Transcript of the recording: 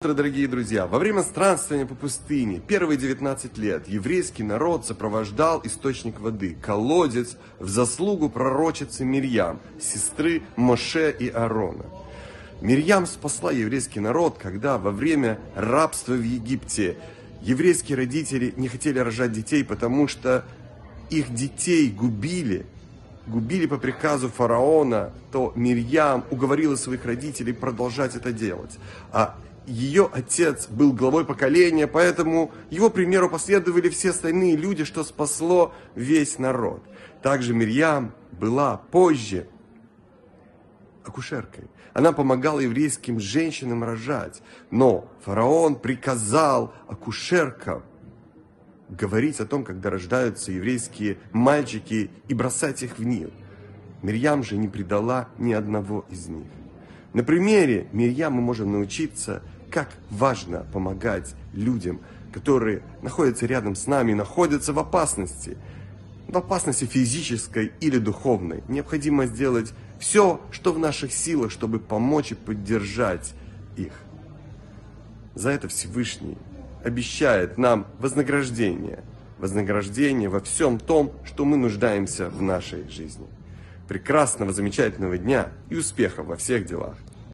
Утро, дорогие друзья! Во время странствования по пустыне, первые 19 лет, еврейский народ сопровождал источник воды, колодец, в заслугу пророчицы Мирьям, сестры Моше и Аарона. Мирьям спасла еврейский народ, когда во время рабства в Египте еврейские родители не хотели рожать детей, потому что их детей губили, губили по приказу фараона, то Мирьям уговорила своих родителей продолжать это делать. А ее отец был главой поколения, поэтому его примеру последовали все остальные люди, что спасло весь народ. Также Мирьям была позже акушеркой. Она помогала еврейским женщинам рожать, но фараон приказал акушеркам говорить о том, когда рождаются еврейские мальчики и бросать их в Нил. Мирьям же не предала ни одного из них. На примере Мирьям мы можем научиться как важно помогать людям, которые находятся рядом с нами, находятся в опасности, в опасности физической или духовной. Необходимо сделать все, что в наших силах, чтобы помочь и поддержать их. За это Всевышний обещает нам вознаграждение. Вознаграждение во всем том, что мы нуждаемся в нашей жизни. Прекрасного, замечательного дня и успехов во всех делах.